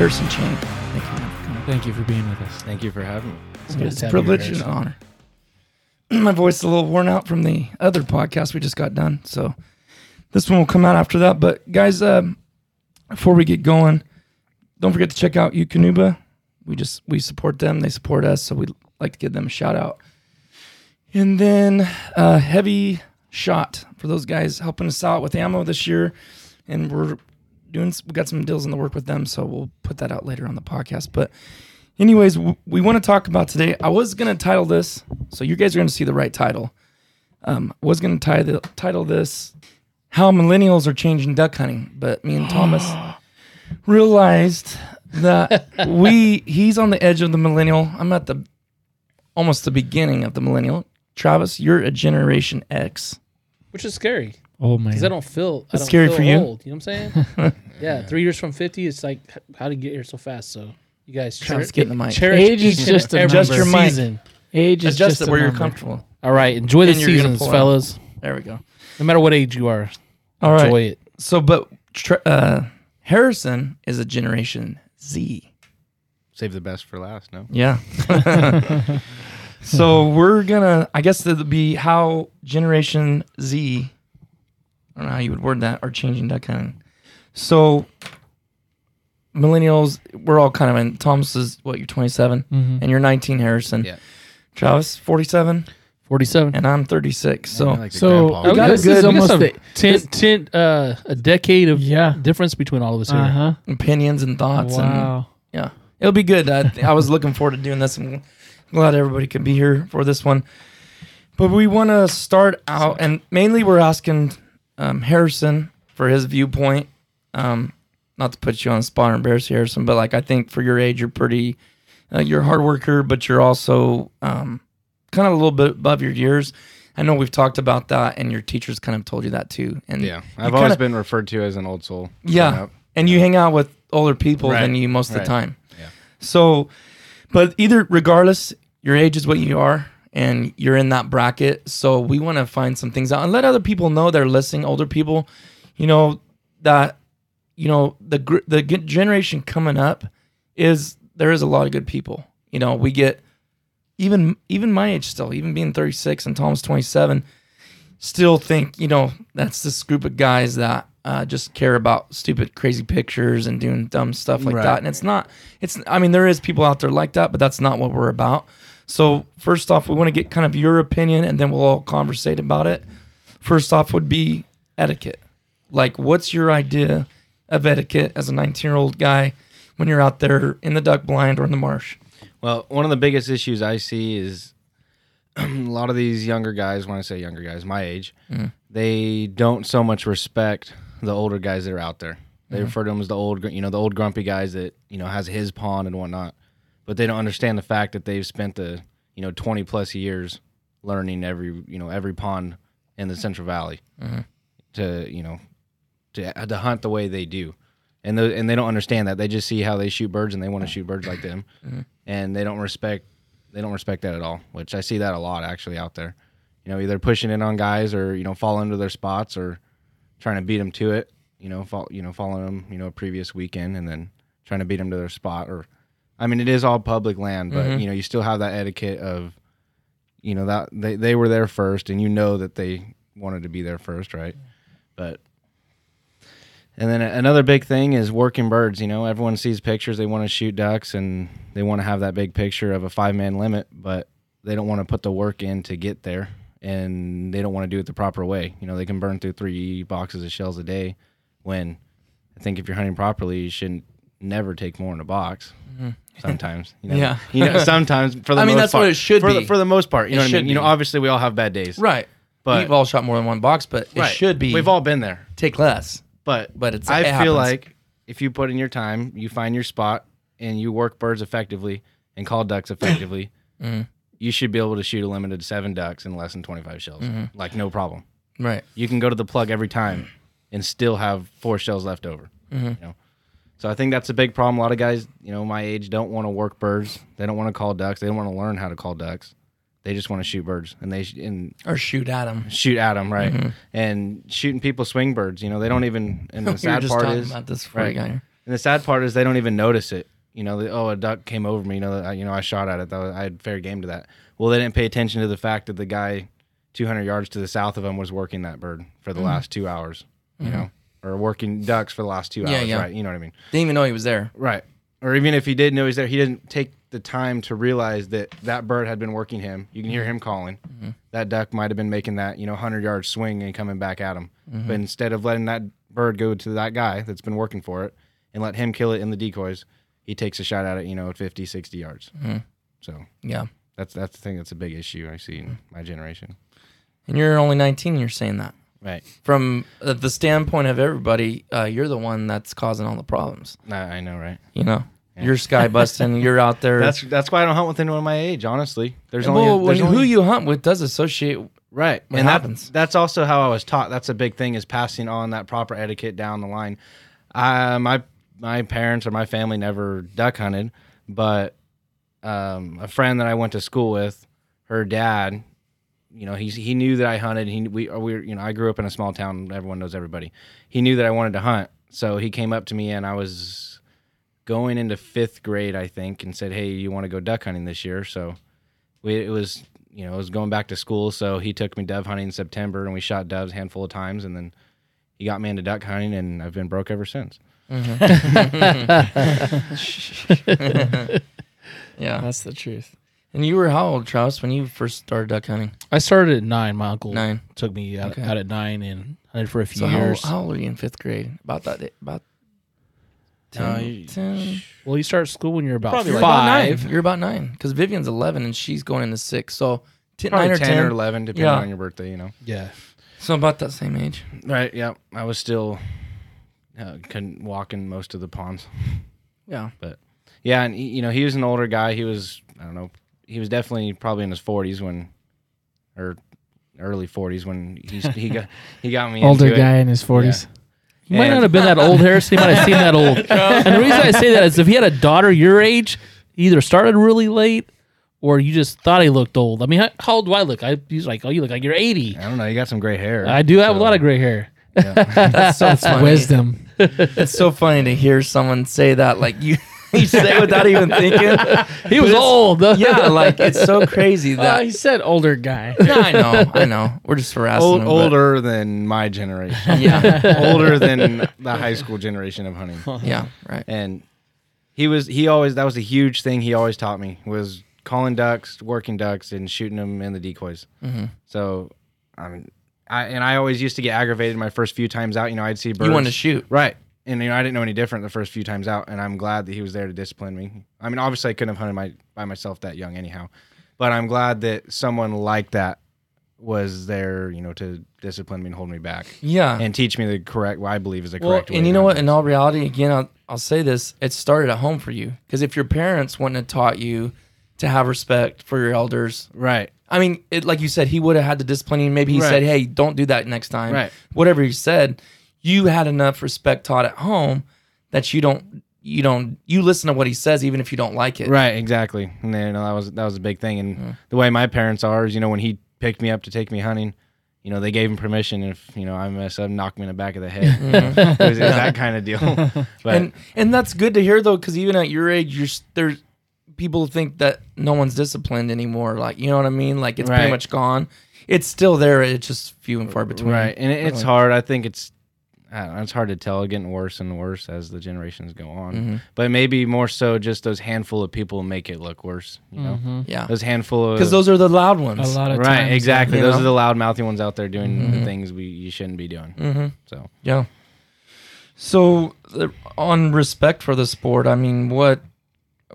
Harrison Chain. Thank you man, for coming. Thank you for being with us. Thank you for having me. It's, good it's a have you, privilege and an Harrison. honor. My voice is a little worn out from the other podcast we just got done, so this one will come out after that. But guys, um, before we get going, don't forget to check out Eukanuba. We just we support them; they support us, so we'd like to give them a shout out. And then uh, Heavy Shot for those guys helping us out with ammo this year, and we're doing we got some deals in the work with them, so we'll put that out later on the podcast. But anyways, w- we want to talk about today. I was gonna title this, so you guys are gonna see the right title. Um, I was gonna title title this "How Millennials Are Changing Duck Hunting," but me and Thomas realized that we he's on the edge of the millennial. I'm at the almost the beginning of the millennial. Travis, you're a Generation X. Which is scary Oh man. because I don't feel. I It's don't scary feel for you? Old, you know what I'm saying? yeah, three years from fifty. It's like h- how to get here so fast. So you guys Travis, cherish, get in the mic. cherish Age is each and just a every Adjust your mic. season. Age is Adjust just it a where you're number. comfortable. All right, enjoy the And you're gonna seasons, pull out. fellas. There we go. No matter what age you are, All right. enjoy it. So, but tr- uh, Harrison is a Generation Z. Save the best for last. No. Yeah. so we're gonna. I guess that'll be how Generation Z. I don't know how you would word that or changing that kind of. So millennials, we're all kind of in. Thomas is what you're 27, Mhm. and you're 19. Harrison. Yeah. Travis 47, Forty-seven. and I'm 36. So I like So grandpa. we got a this good- is almost a the, ten, ten, uh, a decade of yeah. difference between all of us here. Uh huh. opinions and thoughts and Yeah, it'll be good. I, I was looking forward to doing this. and glad everybody could be here for this one. But we want to start out, and mainly we're asking um, Harrison for his viewpoint. Um, not to put you on the spot or embarrass you, Harrison, but like I think for your age, you're pretty, uh, you're a hard worker, but you're also um, kind of a little bit above your years. I know we've talked about that, and your teachers kind of told you that too. And yeah, I've always kinda- been referred to as an old soul. yeah, and you hang out with older people Right, than you most of the time. Yeah. So, but either regardless, your age is what you are, and you're in that bracket. So we want to find some things out and let other people know they're listening. Older people, you know that, you know the the generation coming up is there is a lot of good people. You know, we get even even my age still, even being 36 and Tom's 27, still think you know that's this group of guys that uh, just care about stupid, crazy pictures and doing dumb stuff like Right. that. And it's not. It's. I mean, there is people out there like that, but that's not what we're about. So first off, we want to get kind of your opinion, and then we'll all conversate about it. First off, would be etiquette. Like, what's your idea of etiquette as a 19 year old guy when you're out there in the duck blind or in the marsh? Well, one of the biggest issues I see is a lot of these younger guys, when I say younger guys, my age, mm. they don't so much respect the older guys that are out there. They mm-hmm. refer to them as the old, you know, the old grumpy guys that you know has his pond and whatnot, but they don't understand the fact that they've spent the you know twenty plus years learning every you know every pond in the Central Valley mm-hmm. to you know to to hunt the way they do, and the, and they don't understand that. They just see how they shoot birds and they want to shoot birds like them, mm-hmm. and they don't respect they don't respect that at all. Which I see that a lot actually out there. You know, either pushing in on guys or you know falling into their spots or trying to beat them to it. You know, fall, you know, following them. You know, a previous weekend and then trying to beat them to their spot. Or, I mean, it is all public land, but mm-hmm. you know, you still have that etiquette of, you know, that they they were there first, and you know that they wanted to be there first, right? But and then another big thing is working birds. You know, everyone sees pictures. They want to shoot ducks and they want to have that big picture of a five man limit, but they don't want to put the work in to get there and they don't want to do it the proper way. You know, they can burn through three boxes of shells a day when I think if you're hunting properly, you shouldn't never take more in a box. Sometimes, you know, Yeah. you know, sometimes for the I mean, most that's what part, it should for be. The, for the most part, you It know what I mean. You know, obviously we all have bad days, Right. But- We've all shot more than one box, but it Right. should be. We've all been there. take less. But But it's- I it feel happens. like if you put in your time, you find your spot, and you work birds effectively and call ducks effectively, Mm-hmm. you should be able to shoot a limited seven ducks in less than twenty five shells, Mm-hmm. like no problem. Right. You can go to the plug every time and still have four shells left over. Mm-hmm. You know? So I think that's a big problem. A lot of guys, you know, my age don't want to work birds. They don't want to call ducks. They don't want to learn how to call ducks. They just want to shoot birds, and they sh- and Or shoot at them. shoot at them, right? And shooting people swing birds. You know, they don't even. And the Mm-hmm. sad just part talking is, about this before right. and the sad part is they don't even notice it. You know, oh, a duck came over me. You know, I, you know, I shot at it. Was, I had fair game to that. Well, they didn't pay attention to the fact that the guy 200 yards to the south of them was working that bird for the last two hours. You know, or working ducks for the last two Mm-hmm. Yeah, hours. yeah. Right? You know what I mean? Didn't even know he was there. Right. Or even if he did know he's there, he didn't take the time to realize that that bird had been working him. You can hear him calling. Mm-hmm. That duck might have been making that, you know, 100 yard swing and coming back at him. Mm-hmm. But instead of letting that bird go to that guy that's been working for it and let him kill it in the decoys, he takes a shot at it, you know, at 50, 60 yards. Mm-hmm. So Yeah. that's that's the thing that's a big issue I see in my generation. And you're only 19. You're saying that. Right. From uh, the standpoint of everybody, uh, you're the one that's causing all the problems. I, I know, right? You know, you're sky busting. you're out there. That's that's why I don't hunt with anyone my age, honestly. There's only, well, there's when- who you hunt with does associate. Right. and that- happens. that's also how I was taught. That's a big thing is passing on that proper etiquette down the line. Uh, my my parents or my family never duck hunted, but um, a friend that I went to school with, her dad, you know, he's he knew that I hunted. He we uh, we were, you know I grew up in a small town. Everyone knows everybody. He knew that I wanted to hunt, so he came up to me and I was going into fifth grade, I think, and said, "Hey, you want to go duck hunting this year?" So we it was you know, I was going back to school, so he took me dove hunting in September, and we shot doves a handful of times, and then he got me into duck hunting, and I've been broke ever since. Mm-hmm. Yeah. That's the truth. And you were how old, Travis, when you first started duck hunting? I started at nine. My uncle Nine. took me out, Okay. out at nine and hunted for a few So how, years. how old were you in fifth grade? About that? day- About 10, Uh, you- 10 well, you start school when you're about Probably like five. nine. You're about nine because Vivian's 11 and she's going into six. So t- Probably nine or 10, 10. or 11, depending Yeah. on your birthday, you know. Yeah. So about that same age. Right, yeah. I was still uh, couldn't walk in most of the ponds. Yeah. But yeah, and he, you know, he was an older guy. He was, I don't know, he was definitely probably in his 40s when, or early 40s when he's, he got he got me Older into it. guy in his forties. He might not have been that old, Harrison. He might have seen that old. And the reason I say that is if he had a daughter your age, he either started really late or you just thought he looked old. I mean, how, how old do I look? I, he's like, oh, you look like you're 80. I don't know. You got some gray hair. I do have a lot of gray hair. That's so funny. Wisdom. It's so funny to hear someone say that. Like you, you say without even thinking. He was it's- old. Yeah, like it's so crazy Uh, that. he said older guy. Yeah, I know, I know. We're just harassing Old, him, but- older than my generation. Yeah, older than the high school generation of hunting. yeah, right. And he was he always that was a huge thing he always taught me was calling ducks, working ducks, and shooting them in the decoys. Mm-hmm. So, I mean, I and I always used to get aggravated my first few times out. You know, I'd see birds. You want to shoot? right? And you know, I didn't know any different the first few times out, and I'm glad that he was there to discipline me. I mean, obviously, I couldn't have hunted my by myself that young anyhow, but I'm glad that someone like that was there, you know, to discipline me and hold me back Yeah. and teach me the correct, what I believe is the well, correct. way and you know what? In all reality, again, I'll, I'll say this: it started at home for you. Because if your parents wouldn't have taught you to have respect for your elders, Right. I mean, it, like you said, he would have had to discipline you. Maybe he Right. said, "Hey, don't do that next time." Right. Whatever he said, you had enough respect taught at home that you don't, you don't, you listen to what he says even if you don't like it. Right, exactly. And then, you know, that was that was a big thing. And the way my parents are is, you know, when he picked me up to take me hunting, you know, they gave him permission if you know I mess up, knock me in the back of the head. it, was, it was that kind of deal. But and and that's good to hear though, because even at your age, you're there's people think that no one's disciplined anymore. Like you know what I mean? Like it's pretty much gone. It's still there. It's just few and far between. right, and it, it's hard. I think it's know, it's hard to tell, getting worse and worse as the generations go on. Mm-hmm. But maybe more so, just those handful of people make it look worse. You know, Yeah, those handful of because those are the loud A ones. lot of right, times, exactly. you Those know? are the loud mouthy ones out there doing the things we you shouldn't be doing. Mm-hmm. So Yeah. So on respect for the sport, I mean, what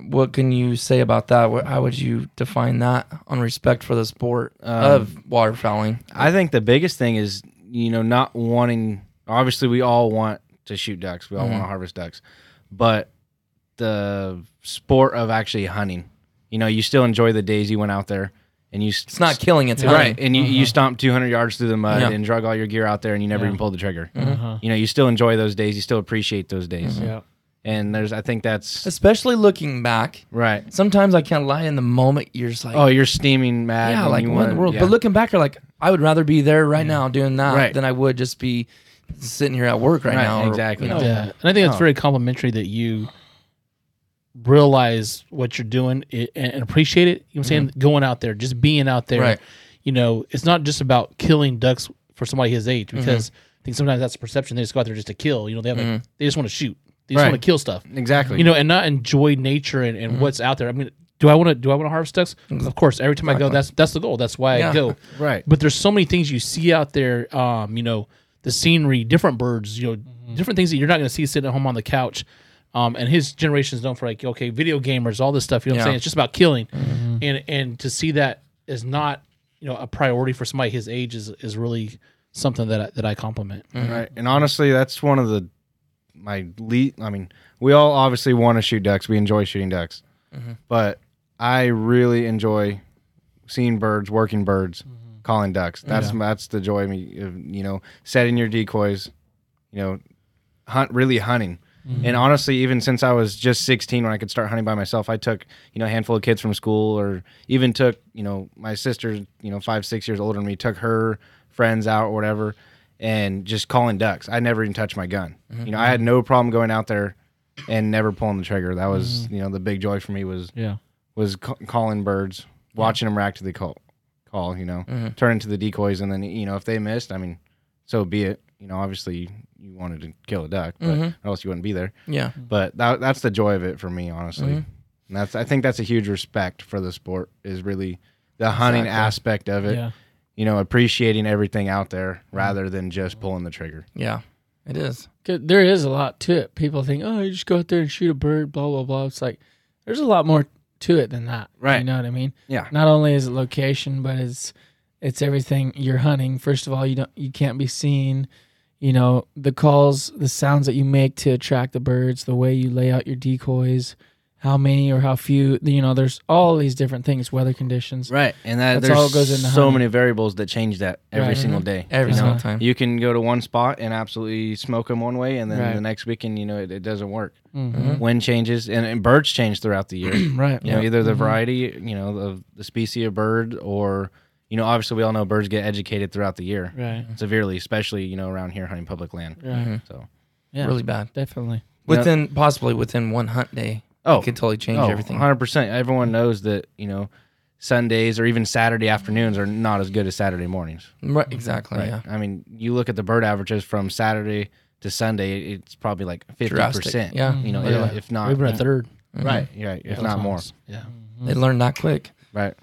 what can you say about that? How would you define that on respect for the sport of waterfowling? I think the biggest thing is you know not wanting. Obviously, we all want to shoot ducks. We all want to mm-hmm. harvest ducks, but the sport of actually hunting. You know, you still enjoy the days you went out there and you. It's not killing; it's right, and you, you mm-hmm. stomped 200 yards through the mud Yeah. and drug all your gear out there, and you never Yeah. even pulled the trigger. Mm-hmm. Uh-huh. You know, you still enjoy those days. You still appreciate those days. Yeah. And there's, I think that's Especially looking back, right. sometimes I can't lie. In the moment, you're just like, Oh, you're steaming mad. yeah, like you what in the world? yeah. But looking back, you're like, I would rather be there right now doing that Right. than I would just be sitting here at work right, Right, now. or, exactly. you know. Yeah, and I think it's Oh. very complimentary that you realize what you're doing and, and appreciate it. You know what I'm saying? Mm-hmm. Going out there, just being out there. Right. You know, it's not just about killing ducks for somebody his age mm-hmm. because I think sometimes that's the perception. They just go out there just to kill. You know, they have like, mm-hmm. they just want to shoot. They just Right. want to kill stuff. exactly. You know, and not enjoy nature and, and what's out there. I mean, do I want to do I want to harvest ducks? Of course. Every time I go, that's that's the goal. That's why Yeah. I go. right. But there's so many things you see out there. Um, you know, the scenery, different birds. You know, mm-hmm. different things that you're not going to see sitting at home on the couch. Um, and his generation is known for like okay, video gamers, all this stuff. You know what Yeah. I'm saying? It's just about killing, mm-hmm. and and to see that is not you know a priority for somebody his age is is really something that I, that I compliment. Mm-hmm. Right. And honestly, that's one of the my lead. I mean, we all obviously want to shoot ducks. We enjoy shooting ducks, but I really enjoy seeing birds, working birds, calling ducks. That's that's the joy of me. Of, you know, setting your decoys. You know, hunt really hunting. Mm-hmm. And honestly, even since I was just 16, when I could start hunting by myself, I took you know a handful of kids from school, or even took you know my sister, you know five six years older than me, took her friends out or whatever, and just calling ducks. I never even touched my gun. You know, I had mm-hmm. no problem going out there and never pulling the trigger. That was mm-hmm. you know the big joy for me was Yeah, was ca- calling birds, watching them react to the call, call. You know, mm-hmm. turn into the decoys, and then you know if they missed, I mean, so be it. You know, obviously you wanted to kill a duck, but mm-hmm. or else you wouldn't be there. Yeah. But that, that's the joy of it for me, honestly. Mm-hmm. And that's I think that's a huge respect for the sport is really the hunting Exactly. aspect of it. yeah, You know, appreciating everything out there rather than just pulling the trigger. Yeah. It is. There is a lot to it. People think, oh, you just go out there and shoot a bird, blah blah blah. It's like there's a lot more to it than that. Right. You know what I mean? Yeah. Not only is it location, but it's it's everything you're hunting. First of all, you don't you can't be seen. You know the calls, the sounds that you make to attract the birds, the way you lay out your decoys, how many or how few. You know, there's all these different things, weather conditions. Right. And that That's there's all goes into so hunting. many variables that change that every Right. single mm-hmm. day. Every you know? single time. You can go to one spot and absolutely smoke them one way, and then Right. the next weekend, you know, it, it doesn't work. Mhm. Wind changes, and, and birds change throughout the year. Right. You know, either the mm-hmm. variety, you know, of the species of bird, or you know, obviously we all know birds get educated throughout the year Right. severely, especially you know around here hunting public land. Right. So Yeah. Really bad. Definitely. Within possibly within one hunt day. Oh. it could totally change oh, everything. 100 percent. Everyone knows that you know Sundays or even Saturday afternoons are not as good as Saturday mornings. Right, exactly. Right. Yeah. I mean, you look at the bird averages from Saturday to Sunday, it's probably like 50 Drastic. percent. Yeah. You know, Yeah. if not even a third. Right. Right. If not more. Yeah. They learn that quick. Right.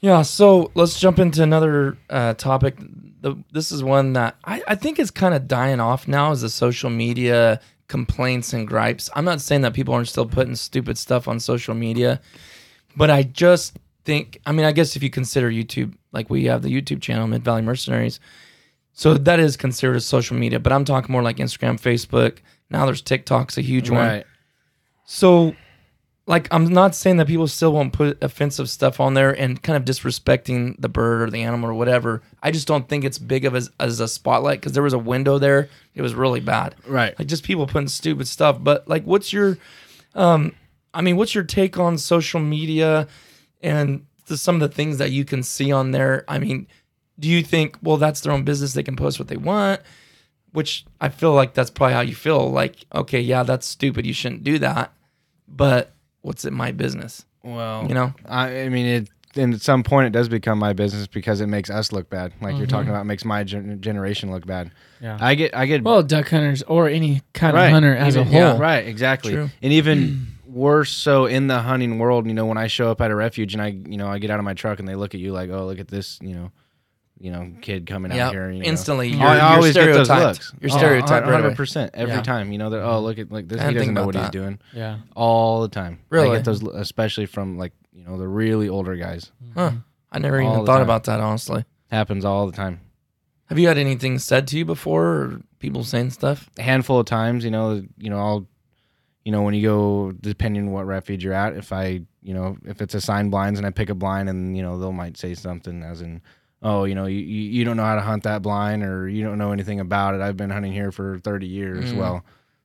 Yeah, so let's jump into another uh, topic. The, this is one that I, I think is kind of dying off now is the social media complaints and gripes. I'm not saying that people aren't still putting stupid stuff on social media, but I just think, I mean, I guess if you consider YouTube, like we have the YouTube channel, Mid Valley Mercenaries, so that is considered as social media, but I'm talking more like Instagram, Facebook. Now there's TikTok's a huge one. Right. So, like, I'm not saying that people still won't put offensive stuff on there and kind of disrespecting the bird or the animal or whatever. I just don't think it's big of as, as a spotlight because there was a window there. It was really bad. Right. Like, just people putting stupid stuff. But, like, what's your, um, I mean, what's your take on social media and the, some of the things that you can see on there? I mean, do you think, well, that's their own business. They can post what they want? Which I feel like that's probably how you feel. Like, okay, yeah, that's stupid. You shouldn't do that. But what's it my business? Well, You know? I, I mean, it. And at some point, it does become my business because it makes us look bad. Like you're talking mm-hmm. about, it makes my gen- generation look bad. Yeah. I get, I get. Well, duck hunters or any kind right, of hunter as even- a whole. yeah, right? Exactly. True. And even worse so in the hunting world. You know, when I show up at a refuge and I, you know, I get out of my truck and they look at you like, oh, look at this, you know, you know, kid coming Yeah. out here. You know. Instantly, you're, I, I you're always get those stereotyped. looks. You're Oh, stereotyped right hundred percent every Yeah. time. You know, they're oh look at like this. He doesn't know about what he's doing Yeah. all the time. I Really? get those, especially from like you know the really older guys. Huh. I never All even thought time. about that, honestly. Happens all the time. Have you had anything said to you before or people saying stuff? A handful of times, you know, you know, I'll, you know, when you go, depending on what refuge you're at, if I, you know, if it's assigned blinds and I pick a blind and, you know, they'll might say something as in, oh, you know, you, you you don't know how to hunt that blind or you don't know anything about it. I've been hunting here for 30 years. Mm. Well,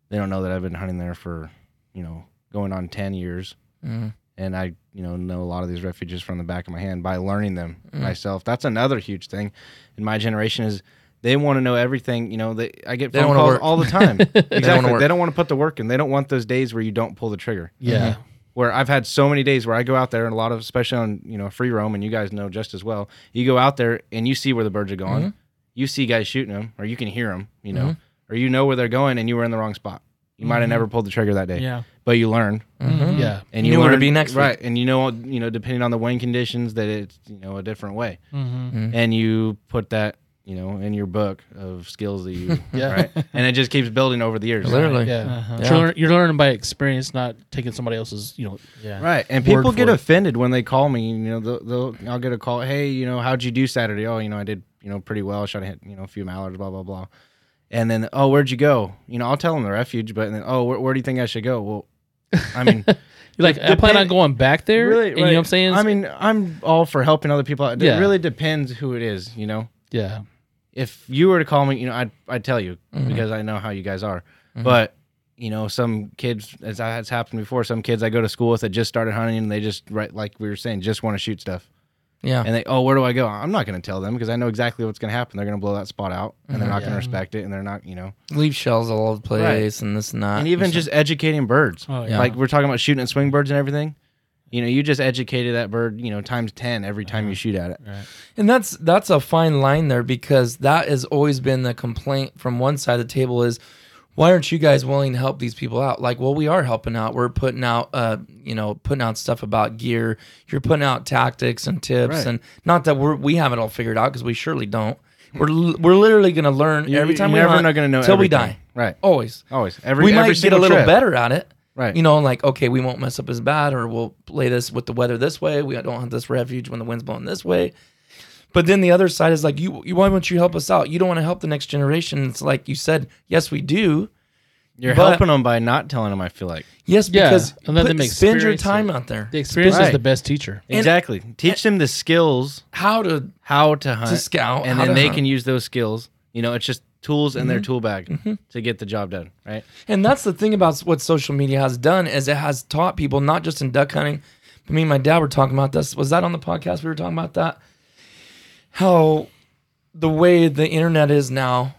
they don't know that I've been hunting there for, you know, going on 10 years. Mm. And I, you know, know a lot of these refuges from the back of my hand by learning them Mm. myself. That's another huge thing in my generation is they want to know everything. You know, they I get phone wanna calls all the time. exactly. work. They don't want to put the work in. They don't want those days where you don't pull the trigger. Yeah. Where I've had so many days where I go out there and a lot of, especially on you know free roam, and you guys know just as well. You go out there and you see where the birds are going. Mm-hmm. You see guys shooting them, or you can hear them. You know, or you know where they're going, and you were in the wrong spot. You might have never pulled the trigger that day, Yeah. but you learned, Mm-hmm. Yeah. and You you, knew where to be next week. right? And you know, you know, depending on the wind conditions, that it's you know a different way, Mm-hmm. and you put that you know in your book of skills that you Yeah. right, and it just keeps building over the years. Literally. Yeah. Uh-huh. You're, learn- you're learning by experience, not taking somebody else's, you know. Yeah. Right, and people get for it. offended when they call me. You know, they'll, they'll I'll get a call. Hey, you know, how'd you do Saturday? Oh, you know, I did you know pretty well. I Shot a hit, you know, a few mallards, blah blah blah. And then, oh, where'd you go? You know, I'll tell them the refuge, but then, oh, where, where do you think I should go? Well, I mean, You're like, I plan on going back there. really, and You know what I'm saying? I mean, I'm all for helping other people out. It Yeah. really depends who it is. You know, yeah. If you were to call me, you know, I'd I'd tell you Mm-hmm. because I know how you guys are. But you know, some kids, as has happened before, some kids I go to school with that just started hunting and they just right like we were saying, just want to shoot stuff. Yeah. And they, oh, where do I go? I'm not going to tell them because I know exactly what's going to happen. They're going to blow that spot out, and they're not going to respect it, and they're not, you know. Leave shells all over the place and this and that. And even just educating birds, Oh, yeah. like we're talking about shooting at swing birds and everything. You know, you just educated that bird, you know, times ten every time you shoot at it. Right. And that's that's a fine line there because that has always been the complaint from one side of the table is why aren't you guys willing to help these people out? Like, well, we are helping out. We're putting out uh, you know, putting out stuff about gear. You're putting out tactics and tips Right. and not that we're we have it all figured out because we surely don't. We're li- we're literally going to learn You- every time you're we never hunt not going to know till we die. Right. Always. Always. Every we every might get a little trip. better at it. Right. You know, like okay, we won't mess up as bad, or we'll play this with the weather this way. We don't hunt this refuge when the wind's blowing this way. But then the other side is like, you, you why won't you help us out? You don't want to help the next generation. It's like you said, yes, we do. You're But- helping them by not telling them. I feel like Yes, Yeah, because and then put- they make spend your time it. out there. The experience is the best teacher. exactly teach them the skills How to how to hunt, scout, and then they hunt. can use those skills. You know, it's just tools in Mm-hmm. their tool bag to get the job done. Right. And that's the thing about what social media has done is it has taught people not just in duck hunting, but me and my dad were talking about this. Was that on the podcast? We were talking about that. How the way the internet is now,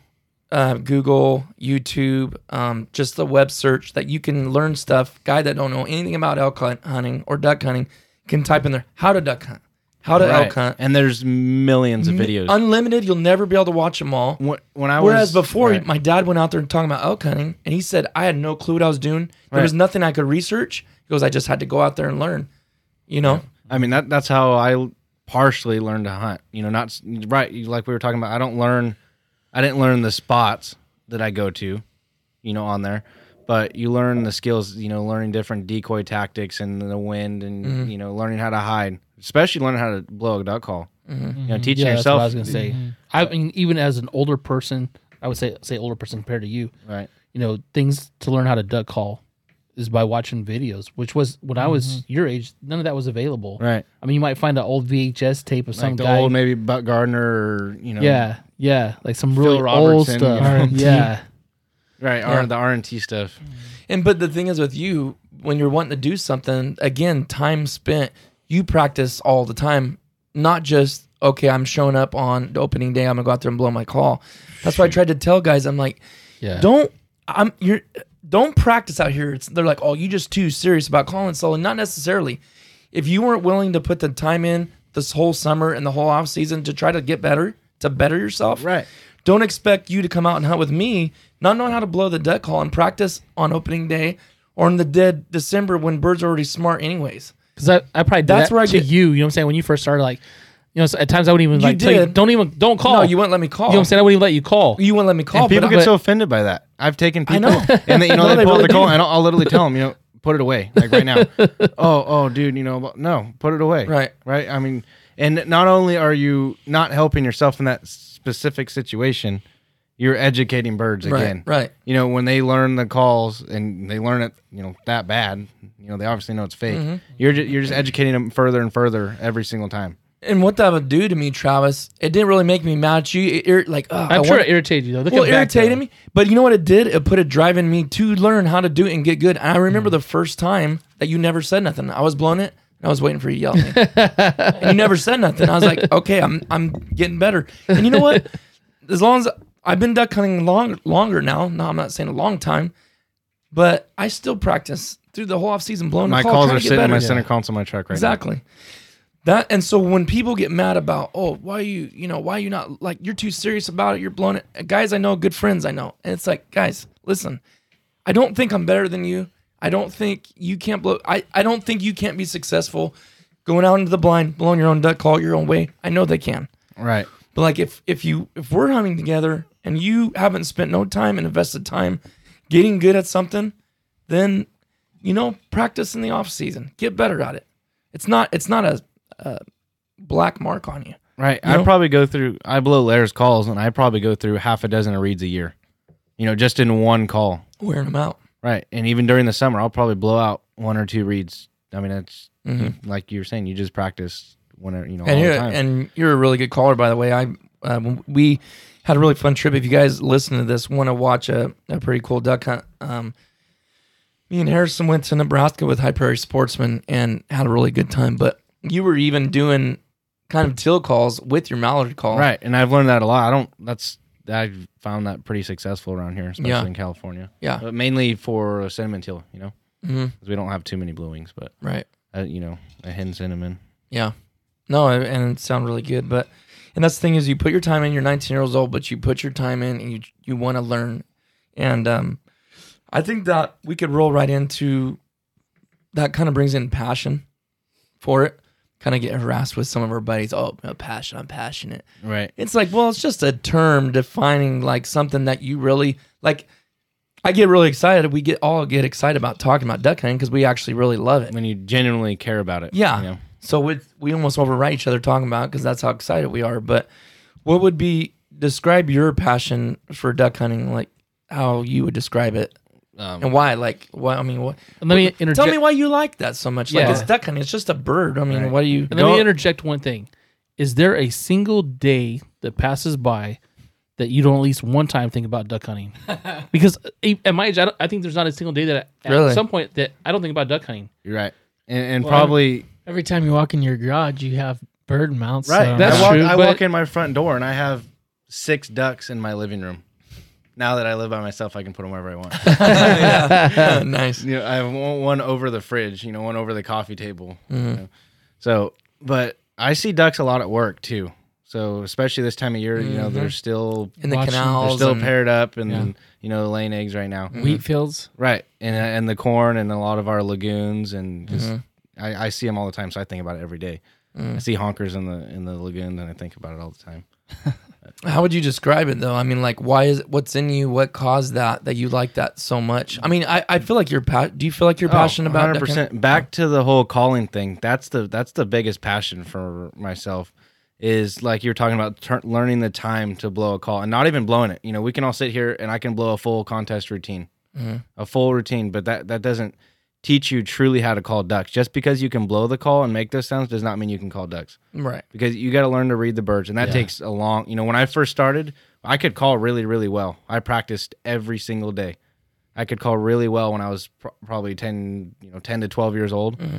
uh, Google, YouTube, um, just the web search that you can learn stuff. Guy that don't know anything about elk hunting or duck hunting can type in there how to duck hunt, how to elk hunt. And there's millions of videos. Unlimited, you'll never be able to watch them all. when, when I Whereas was before, right. my dad went out there and talking about elk hunting, and he said I had no clue what I was doing. There Right. was nothing I could research. He goes, I just had to go out there and learn. You know, I mean that that's how I partially learned to hunt. You know, not right like we were talking about. I don't learn. I didn't learn the spots that I go to, you know, on there. But you learn the skills, you know, learning different decoy tactics and the wind, and Mm-hmm. you know, learning how to hide, especially learning how to blow a duck call. Mm-hmm. You know, mm-hmm. teaching Yeah, that's what yourself. I was gonna say. Mm-hmm. I mean, even as an older person, I would say say older person compared to you. Right. You know, things to learn how to duck call is by watching videos. Which was when I was your age, none of that was available. Right. I mean, you might find an old VHS tape of some Like the guy. old maybe Buck Gardner or you know. yeah, yeah, like some Phil really old Robertson, stuff. you know. Yeah, Right. R, the RNT stuff. And but the thing is with you, when you're wanting to do something, again, time spent, you practice all the time, not just okay, I'm showing up on the opening day, I'm gonna go out there and blow my call. That's why I tried to tell guys, I'm like, yeah. don't I'm you're don't practice out here. It's they're like, oh, you just too serious about calling solo. Not necessarily. If you weren't willing to put the time in this whole summer and the whole off season to try to get better, to better yourself, Right. don't expect you to come out and hunt with me, not knowing how to blow the duck call and practice on opening day or in the dead December when birds are already smart anyways. Because I, I probably did That's that where I to get- you. You know what I'm saying? When you first started, like, you know, so at times I wouldn't even You like tell you, did. don't even don't call. No, you wouldn't let me call. You know what I'm saying? I wouldn't even let you call. You wouldn't let me call. And people but get I- so offended by that. I've taken people, know. and they, you know No, they they pull out really the call, do. and I'll, I'll literally tell them, you know, put it away, like right now. oh, oh, dude, you know, no, put it away. Right. right. I mean, and not only are you not helping yourself in that specific situation, you're educating birds Right, again. right. You know, when they learn the calls and they learn it, you know, that bad, you know, they obviously know it's fake. Mm-hmm. You're just, you're just educating them further and further every single time. And what that would do to me, Travis, it didn't really make me mad at you. It, ir- like, uh, I'm I sure want- it irritated you though. Look well, it irritated me. But you know what it did? It put a drive in me to learn how to do it and get good. And I remember the first time that you never said nothing. I was blowing it. I was waiting for you to yell at me. and you never said nothing. I was like, okay, I'm I'm getting better. And you know what? As long as I've been duck hunting long longer now. No, I'm not saying a long time, but I still practice through the whole off season blowing. My call, calls are sitting in my center console my truck right now. Exactly. That and so when people get mad about, oh, why you, you know, why you not like you're too serious about it, you're blowing it. Guys I know, good friends I know. And it's like, guys, listen, I don't think I'm better than you. I don't think you can't blow I, I don't think you can't be successful going out into the blind, blowing your own duck call your own way. I know they can. Right. But like if if you if we're hunting together and you haven't spent no time and invested time getting good at something, then you know practice in the off season. Get better at it. It's not it's not a, a black mark on you. Right. You I know? probably go through. I blow Lairs calls, and I probably go through half a dozen of reeds a year. You know, just in one call. Wearing them out. Right. And even during the summer, I'll probably blow out one or two reeds. I mean, that's like you were saying. You just practice whenever you know all And the you're time. and you're a really good caller, by the way. I uh, we had a really fun trip. If you guys listen to this, want to watch a, a pretty cool duck hunt. Um, me and Harrison went to Nebraska with High Prairie Sportsman and had a really good time. But you were even doing kind of teal calls with your mallard call. right. And I've learned that a lot. I don't. That's I've found that pretty successful around here, especially Yeah. in California. Yeah. But mainly for a cinnamon teal. You know, Mhm. 'Cause we don't have too many blue wings, but Right. uh, you know, a hen cinnamon. Yeah. No, and it sounded really good. But and that's the thing is you put your time in. You're 19 years old, but you put your time in and you you want to learn. And um, I think that we could roll right into that. Kind of brings in passion for it. Kind of get harassed with some of our buddies. Oh, no, passion. I'm passionate. Right. It's like, well, it's just a term defining like something that you really like. I get really excited. We get all get excited about talking about duck hunting because we actually really love it. When you genuinely care about it. Yeah. You know? So we we almost overwrite each other talking about because that's how excited we are. But what would be describe your passion for duck hunting? Like how you would describe it Um, and why? Like what? I mean, what? Let me interject. Tell me why you like that so much. Like Yeah. it's duck hunting. It's just a bird. I mean, Right. what do you? And let me interject one thing. Is there a single day that passes by that you don't at least one time think about duck hunting? because uh, at my age, I, don't, I think there's not a single day that at Really? some point that I don't think about duck hunting. You're right. And, and probably Every time you walk in your garage, you have bird mounts. Right. so- That's I walk, true, I but- walk in my front door and I have six ducks in my living room. Now that I live by myself, I can put them wherever I want. Yeah. nice. you know, I have one, one over the fridge, you know, one over the coffee table. Mm-hmm. you know. So, but I see ducks a lot at work too. So, especially this time of year, you know, they're still In the Watching- they're still and- paired up and Yeah. you know laying eggs right now. wheat fields. Right, and and the corn and a lot of our lagoons and just Mm-hmm. I, I see them all the time, so I think about it every day. I see honkers in the in the lagoon, and I think about it all the time. How would you describe it though? I mean, like, why is what's in you? What caused that that you like that so much? I mean, I, I feel like you're pa- Do you feel like you're passionate about? that kind of- Back to the whole calling thing. That's the that's the biggest passion for myself. Is like you were talking about tur learning the time to blow a call and not even blowing it. You know, we can all sit here and I can blow a full contest routine, Mm-hmm. a full routine, but that that doesn't teach you truly how to call ducks. Just because you can blow the call and make those sounds does not mean you can call ducks. right. because you got to learn to read the birds, and that takes a long. You know, when I first started, I could call really, really well. I practiced every single day. I could call really well when I was pr- probably ten, you know, ten to twelve years old. Mm-hmm.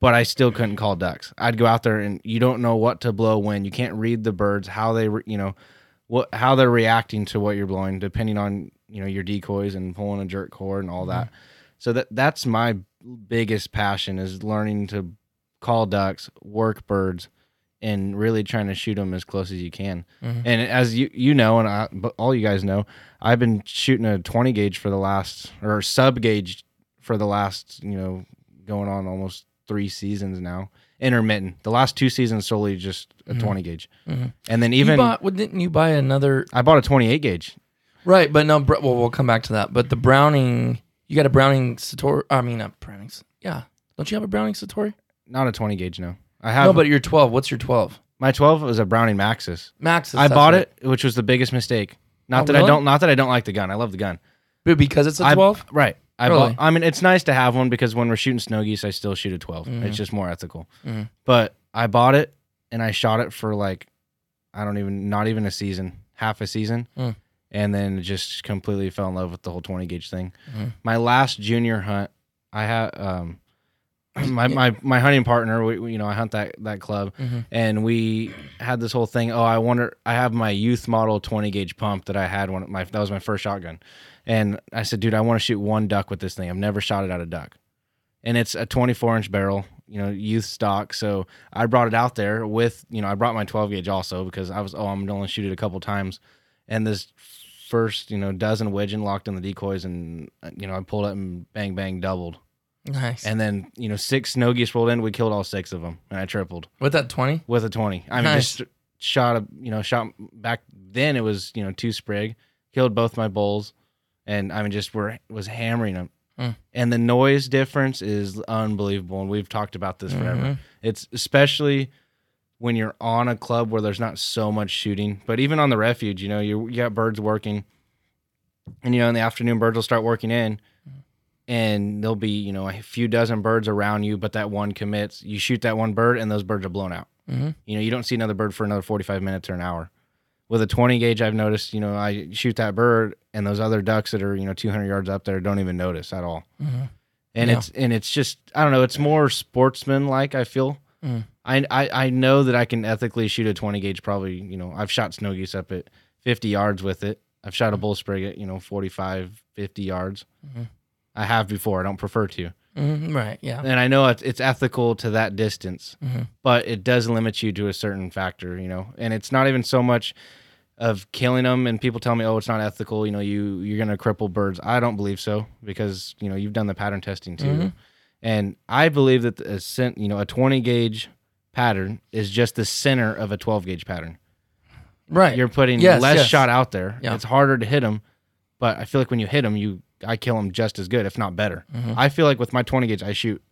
But I still couldn't call ducks. I'd go out there, and you don't know what to blow when. You can't read the birds, how they, re- you know, what how they're reacting to what you're blowing, depending on you know your decoys and pulling a jerk cord and all mm-hmm. that. So that that's my biggest passion is learning to call ducks, work birds, and really trying to shoot them as close as you can. Mm-hmm. And as you you know, and I, all you guys know, I've been shooting a 20 gauge for the last or sub gauge for the last you know going on almost three seasons now. Intermittent. The last two seasons solely just a mm-hmm. 20 gauge, mm-hmm. and then You even bought, well, didn't you buy another? I bought a 28 gauge. Right, but no. Well, we'll come back to that. But the Browning, you got a Browning Citori. I mean, not Browning's. Yeah, don't you have a Browning Citori? Not a 20 gauge, no. I have No, but you're 12. What's your 12? my 12 was a Browning Maxus. Maxus. I bought it, which was the biggest mistake. Not Oh, that I really? don't, not that I don't like the gun. I love the gun. But because it's a I- 12. right. I Really? bought, I mean, it's nice to have one because when we're shooting snow geese, I still shoot a 12. Mm-hmm. It's just more ethical. But I bought it and I shot it for like, I don't even, not even a season, half a season. Mm. And then just completely fell in love with the whole 20 gauge thing. Mm-hmm. My last junior hunt, I had, um, my, my my hunting partner, we, we- you know, I hunt that that club, Mm-hmm. and we had this whole thing. Oh, I wonder. I have my youth model twenty gauge pump that I had when my that was my first shotgun, and I said, dude, I want to shoot one duck with this thing. I've never shot it at a duck, and it's a twenty four inch barrel, you know, youth stock. So I brought it out there with, you know, I brought my twelve gauge also because I was, oh, I'm gonna only shoot it a couple times, and this first, you know, dozen widgeon locked in the decoys, and you know, I pulled it and bang bang doubled. Nice. And then, you know, six snow geese rolled in. We killed all six of them, and I tripled With that 20. with a 20. I mean, Nice. just shot a, you know, shot back then it was, you know, two sprig, killed both my bulls, and I mean, just were, was hammering them. Mm. And the noise difference is unbelievable. And we've talked about this forever. Mhm. It's especially when you're on a club where there's not so much shooting, but even on the refuge, you know, you, you got birds working, and, you know, in the afternoon, birds will start working in and there'll be you know a few dozen birds around you but that one commits you shoot that one bird and those birds are blown out Mhm. you know you don't see another bird for another 45 minutes or an hour with a 20 gauge i've noticed you know i shoot that bird and those other ducks that are you know 200 yards up there don't even notice at all and Yeah. it's and it's just i don't know it's more sportsman like i feel Mm. I, I i know that i can ethically shoot a 20 gauge probably you know i've shot snow geese up at 50 yards with it i've shot a bull sprig at you know 45 50 yards i have before i don't prefer to Mhm, Right. Yeah. and I know it's, it's ethical to that distance, Mhm. but it does limit you to a certain factor, you know. And it's not even so much of killing them. And people tell me, "Oh, it's not ethical." You know, you you're gonna cripple birds. I don't believe so because you know you've done the pattern testing too, Mm-hmm. and I believe that a cent, you know a 20 gauge pattern is just the center of a 12 gauge pattern. Right. You're putting Yes, less yes. shot out there. Yeah. It's harder to hit them, but I feel like when you hit them, you I kill them just as good, if not better. Mm-hmm. I feel like with my 20 gauge, I shoot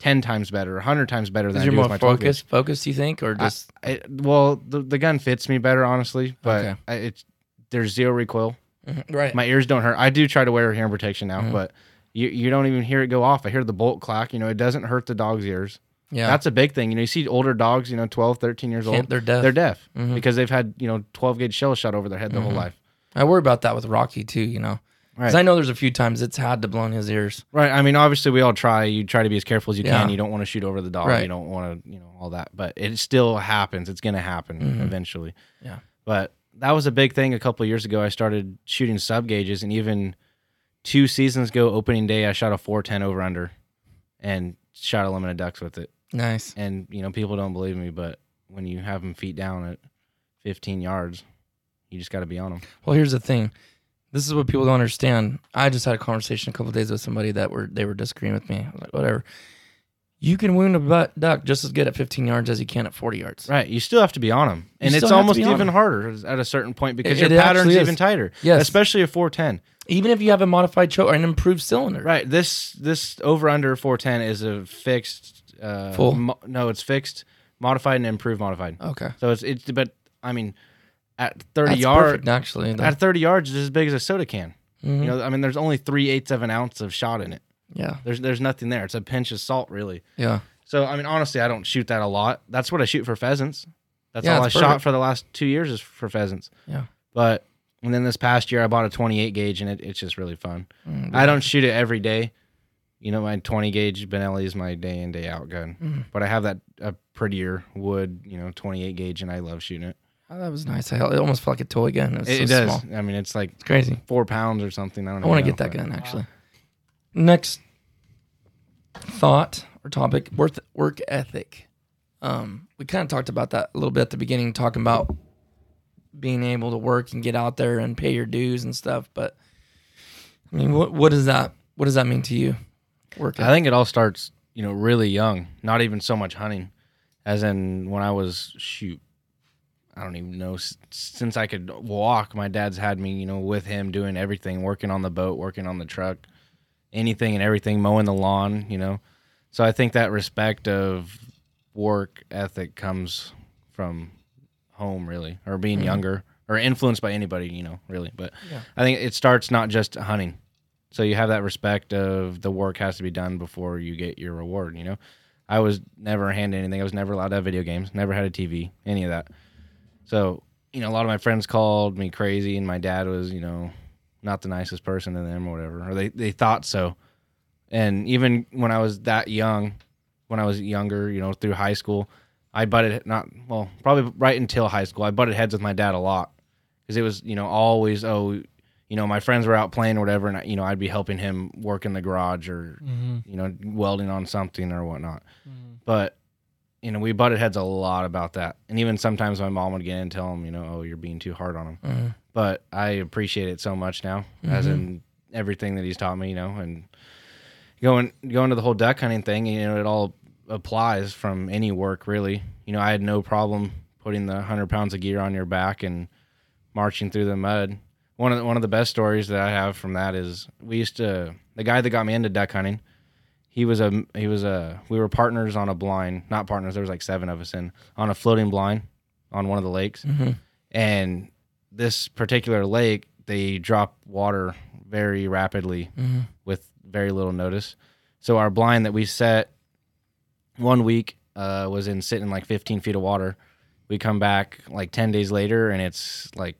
10 times better, 100 times better than I you're more with my 12 focused? gauge. Focused, you think, or just I, well, the, the gun fits me better, honestly, but Okay. I, it's there's zero recoil. Mhm, right? My ears don't hurt. I do try to wear hearing protection Mm-hmm. now, but you you don't even hear it go off. I hear the bolt clack. You know, it doesn't hurt the dog's ears. Yeah. That's a big thing. You know, you see older dogs, you know, 12, 13 years Can't- old. they're deaf. They're deaf Mhm. because they've had, you know, 12 gauge shells shot over their head their whole life. I worry about that with Rocky too. You know, because Right. I know there's a few times it's had to blow in his ears. Right. I mean, obviously, we all try. You try to be as careful as you Yeah. can. You don't want to shoot over the dog. Right. You don't want to, you know, all that. But it still happens. It's going to happen eventually. Mm-hmm. Yeah. But that was a big thing a couple of years ago. I started shooting sub gauges, and even two seasons ago, opening day, I shot a 410 over under and shot a limit of ducks with it. Nice. And, you know, people don't believe me, but when you have them feet down at 15 yards, you just got to be on them. Well, here's the thing. This is what people don't understand. I just had a conversation a couple days with somebody that were they were disagreeing with me. I was like, whatever. you can wound a butt duck just as good at 15 yards as you can at 40 yards. Right, you still have to be on them, and it's almost even harder at a certain point because It- your it pattern's even tighter. Yes. especially a 410. Even if you have a modified choke or an improved cylinder. Right, this this over under 410 is a fixed uh, Full? mo- no, it's fixed, modified and improved modified. Okay. So it's it's but I mean, at 30 That's yards, perfect, actually. though. at 30 yards, it's as big as a soda can. Mhm. You know, I mean, there's only three eighths of an ounce of shot in it. yeah. There's there's nothing there. It's a pinch of salt, really. Yeah. So I mean, honestly, I don't shoot that a lot. That's what I shoot for pheasants. That's Yeah, all I shot perfect. for the last two years is for pheasants. Yeah. But and then this past year, I bought a 28 gauge, and it, it's just really fun. Mm, I don't shoot it every day. You know, my 20 gauge Benelli is my day in day out gun. Mm. But I have that a prettier wood, you know, 28 gauge, and I love shooting it. Oh, that was nice. I it almost felt like a toy gun. It, was It, it does. small. I mean, it's like It's crazy. four pounds or something. I don't. I want to get that know, gun actually. Next thought or topic: work work ethic. Um, we kind of talked about that a little bit at the beginning, talking about being able to work and get out there and pay your dues and stuff. But I mean, what what does that what does that mean to you? Work. I think it all starts, you know, really young. Not even so much hunting, as in when I was shoot. I don't even know since I could walk. My dad's had me, you know, with him doing everything, working on the boat, working on the truck, anything and everything, mowing the lawn. You know, so I think that respect of work ethic comes from home, really, or being mm-hmm. younger, or influenced by anybody, you know, really. But I think it starts not just hunting. So you have that respect of the work has to be done before you get your reward. You know, I was never handed anything. I was never allowed to have video games. Never had a TV. Any of that. So you know, a lot of my friends called me crazy, and my dad was, you know, not the nicest person to them or whatever, or they they thought so. And even when I was that young, when I was younger, you know, through high school, I butted not well, probably right until high school. I butted heads with my dad a lot because it was, you know, always oh, you know, my friends were out playing or whatever, and I, you know, I'd be helping him work in the garage or mm-hmm. you know, welding on something or whatnot. Mm-hmm. But you know, we butted heads a lot about that, and even sometimes my mom would get in and tell him, you know, oh, you're being too hard on him. Mhm. But I appreciate it so much now, as mm-hmm. in everything that he's taught me, you know, and going going to the whole duck hunting thing, you know, it all applies from any work really. You know, I had no problem putting the hundred pounds of gear on your back and marching through the mud. One of the, one of the best stories that I have from that is we used to the guy that got me into duck hunting. He was a he was a we were partners on a blind, not partners. There was like seven of us in on a floating blind on one of the lakes, Mhm. and this particular lake they drop water very rapidly Mhm. with very little notice. So our blind that we set one week uh, was in sitting like 15 feet of water. We come back like 10 days later and it's like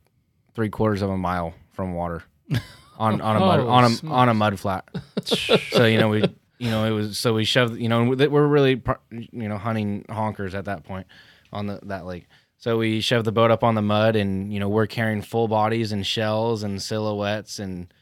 three quarters of a mile from water on on a mud Oh, on a on a mud flat. so you know we you know it was so we shoved you know we're really you know hunting honkers at that point on the that lake. So we shoved the boat up on the mud and you know we're carrying full bodies and shells and silhouettes and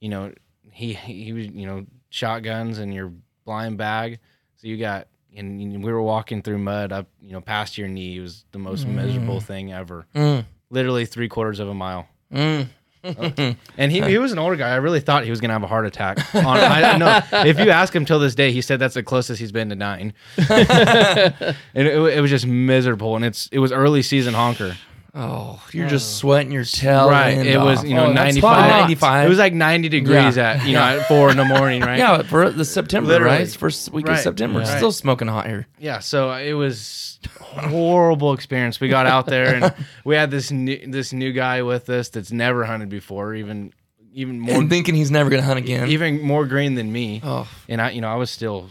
you know he he was you know shotguns and your blind bag. So you got and we were walking through mud up you know past your knee. It was the most miserable thing ever. Mm. Literally three quarters of a mile. Mm. And he, he was an older guy. I really thought he was gonna have a heart attack. On, I know if you ask him till this day, he said that's the closest he's been to dying. and it, it was just miserable. And it's it was early season honker. Oh, you're just sweating your tail. right. end It was off. you know Oh, 95. 95. It was like 90 degrees Yeah. at you know at four in the morning. Right. Yeah, for the September, Literally. right? It's first week of September. It's Right. still smoking hot here. Yeah, so it was horrible experience. We got out there and we had this new this new guy with us that's never hunted before, even even more And thinking he's never gonna hunt again. even more green than me. oh, And I you know, I was still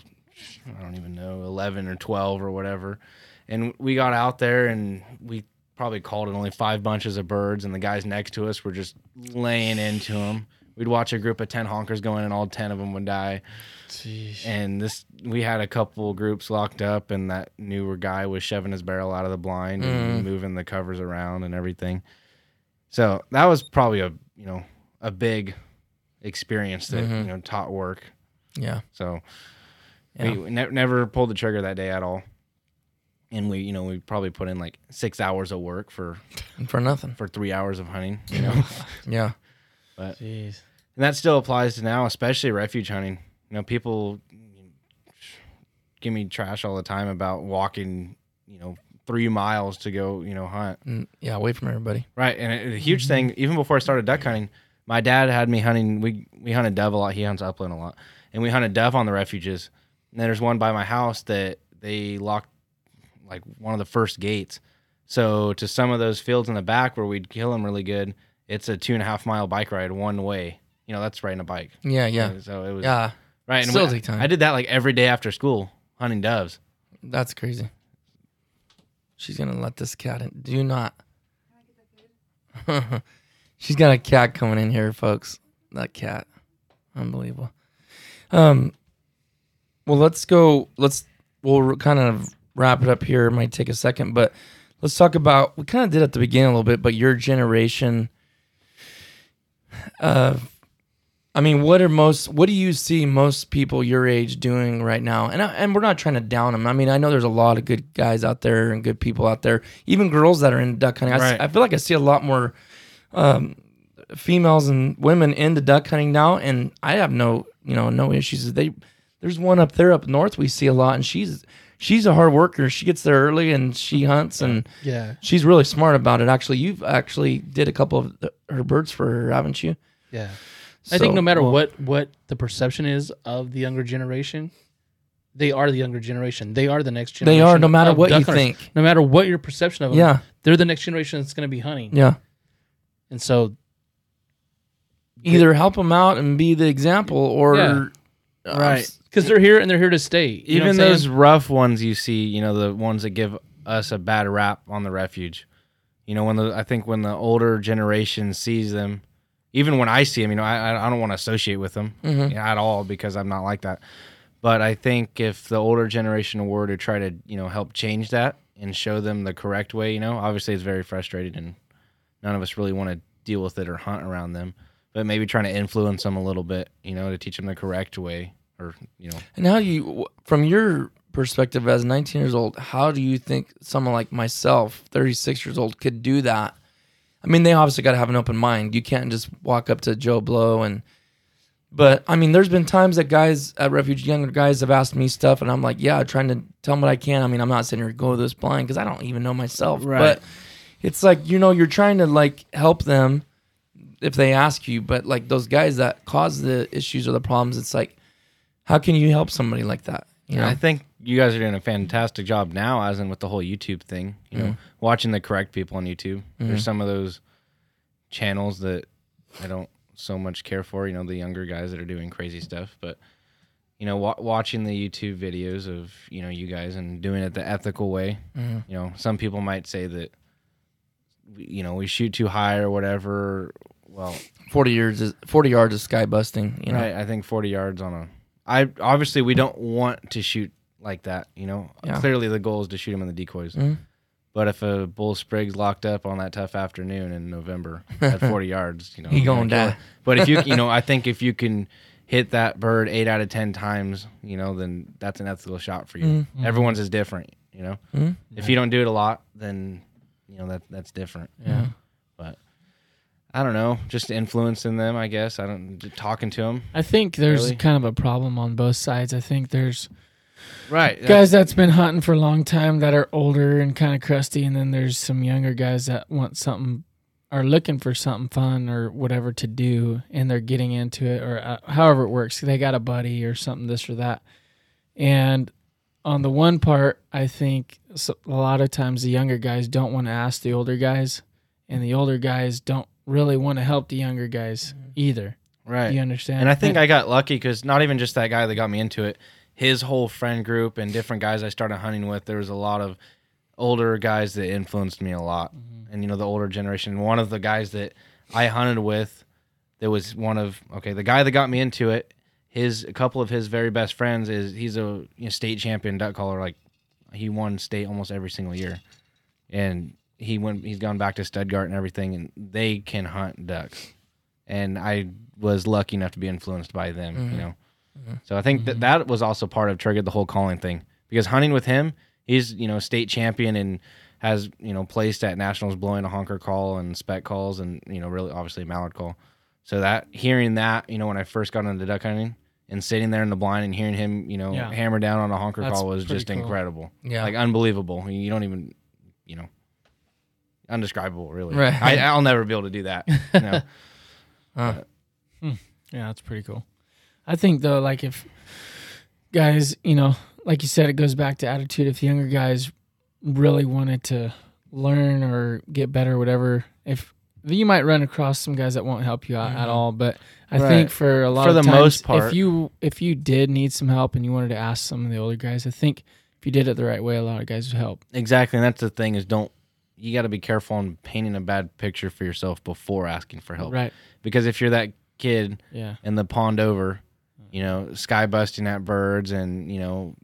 I don't even know, 11 or 12 or whatever. And we got out there and we probably called it only five bunches of birds and the guys next to us were just laying into them. We'd watch a group of 10 honkers go in and all 10 of them would die. And this, we had a couple groups locked up, and that newer guy was shoving his barrel out of the blind and mm. moving the covers around and everything. So that was probably a you know a big experience that mm-hmm. you know taught work. yeah. So Yeah. we ne- never pulled the trigger that day at all. And we, you know, we probably put in like six hours of work for for nothing. for three hours of hunting. You know, Yeah. Jeez. and that still applies to now, especially refuge hunting. You know, people give me trash all the time about walking, you know, three miles to go, you know, hunt. Mm, yeah, away from everybody. Right, and a, a huge thing. Even before I started duck hunting, my dad had me hunting. We we hunted dove a lot. He hunts upland a lot, and we hunted dove on the refuges. And there's one by my house that they locked like one of the first gates. So to some of those fields in the back where we'd kill them really good, it's a two and a half mile bike ride one way. You know, that's riding a bike. Yeah, yeah, So it was yeah. right. And Still we- take time. I did that like every day after school hunting doves. That's crazy. She's gonna let this cat in. Do not. She's got a cat coming in here, folks. That cat, unbelievable. Um, well, let's go. Let's we'll kind of wrap it up here. It might take a second, but let's talk about. We kind of did at the beginning a little bit, but your generation. Uh, I mean, what are most? What do you see most people your age doing right now? And I, and we're not trying to down them. I mean, I know there's a lot of good guys out there and good people out there, even girls that are in duck hunting. I, Right. I feel like I see a lot more um, females and women into duck hunting now, and I have no, you know, no issues. They there's one up there up north we see a lot, and she's she's a hard worker. She gets there early and she hunts and Yeah. she's really smart about it. Actually, you've actually did a couple of the, her birds for her, haven't you? Yeah. I think no matter what what the perception is of the younger generation, they are the younger generation. They are the next generation. They generation. are, no matter what you hunters. think. No matter what your perception of them, Yeah, they're the next generation that's going to be hunting. yeah. And so, Either help them out and be the example, or Yeah. uh, Right. Because they're here and they're here to stay. Even those rough ones you see, you know, the ones that give us a bad rap on the refuge. You know, when the I think when the older generation sees them, even when I see them, you know, I I- I don't want to associate with them Mhm. at all because I'm not like that. But I think if the older generation were to try to, you know, help change that and show them the correct way, you know, obviously it's very frustrating and none of us really want to deal with it or hunt around them. But maybe trying to influence them a little bit, you know, to teach them the correct way or, you know, And how do you, from your perspective as 19 years old, how do you think someone like myself, 36 years old, could do that? I mean, they obviously got to have an open mind. You can't just walk up to Joe Blow and. But I mean, there's been times that guys at Refuge, younger guys, have asked me stuff, and I'm like, yeah, trying to tell them what I can. I mean, I'm not sitting here go this blind because I don't even know myself. Right. But it's like you know, you're trying to like help them if they ask you. But like those guys that cause the issues or the problems, it's like, how can you help somebody like that? You know? I think you guys are doing a fantastic job now, as in with the whole YouTube thing. You know, mm-hmm. watching the correct people on YouTube. There's mm-hmm. some of those channels that I don't so much care for. You know, the younger guys that are doing crazy stuff, but you know, wa- watching the YouTube videos of you know you guys and doing it the ethical way. Mm-hmm. You know, some people might say that you know we shoot too high or whatever. Well, 40 yards is 40 yards is sky busting. You know, Right. I think 40 yards on a. I obviously we don't want to shoot like that. You know, Yeah. clearly the goal is to shoot him in the decoys. Mhm. But if a bull sprig's locked up on that tough afternoon in November at 40 yards, you know, He you're gonna die. it. But if you, you know, I think if you can hit that bird eight out of 10 times, you know, then that's an ethical shot for you. Mm-hmm. Everyone's is different, you know. Mhm. If you don't do it a lot, then you know that that's different. Yeah. I don't know, just influencing them, I guess. I don't talking to them. I think there's Really? kind of a problem on both sides. I think there's Right. guys that's been hunting for a long time that are older and kind of crusty, and then there's some younger guys that want something, are looking for something fun or whatever to do, and they're getting into it or uh, however it works. They got a buddy or something, this or that, and on the one part, I think a lot of times the younger guys don't want to ask the older guys, and the older guys don't really want to help the younger guys mm-hmm. either. Right. You understand? And I think I got lucky because not even just that guy that got me into it, his whole friend group and different guys I started hunting with, there was a lot of older guys that influenced me a lot. Mm-hmm. And, you know, the older generation. One of the guys that I hunted with, there was one of, okay, the guy that got me into it, his, a couple of his very best friends is, he's a you know, state champion duck caller. Like, he won state almost every single year. And he went, he's gone back to Stuttgart and everything, and they can hunt ducks and I was lucky enough to be influenced by them. You mm-hmm. know, mm-hmm. so I think that mm-hmm. that was also part of triggered the whole calling thing because hunting with him, he's you know state champion and has you know placed at nationals blowing a honker call and spec calls and you know really obviously a mallard call. So that hearing that you know when I first got into duck hunting, and sitting there in the blind and hearing him, you know, Yeah. hammer down on a honker That's call was just cool. incredible. Yeah. like unbelievable. You don't even, you know, undescribable. Really, Right. I, I'll never be able to do that. You know? Hmm. Yeah, that's pretty cool. I think though, like if guys, you know, like you said, it goes back to attitude. If younger guys really wanted to learn or get better, or whatever, if you might run across some guys that won't help you out at mm-hmm. all, but I Right. think for a lot For of the times, most part. if you if you did need some help and you wanted to ask some of the older guys, I think if you did it the right way, a lot of guys would help. Exactly, and that's the thing is don't you got to be careful on painting a bad picture for yourself before asking for help. Right? Because if you're that kid Yeah. in the pond over, you know, sky busting at birds and you know,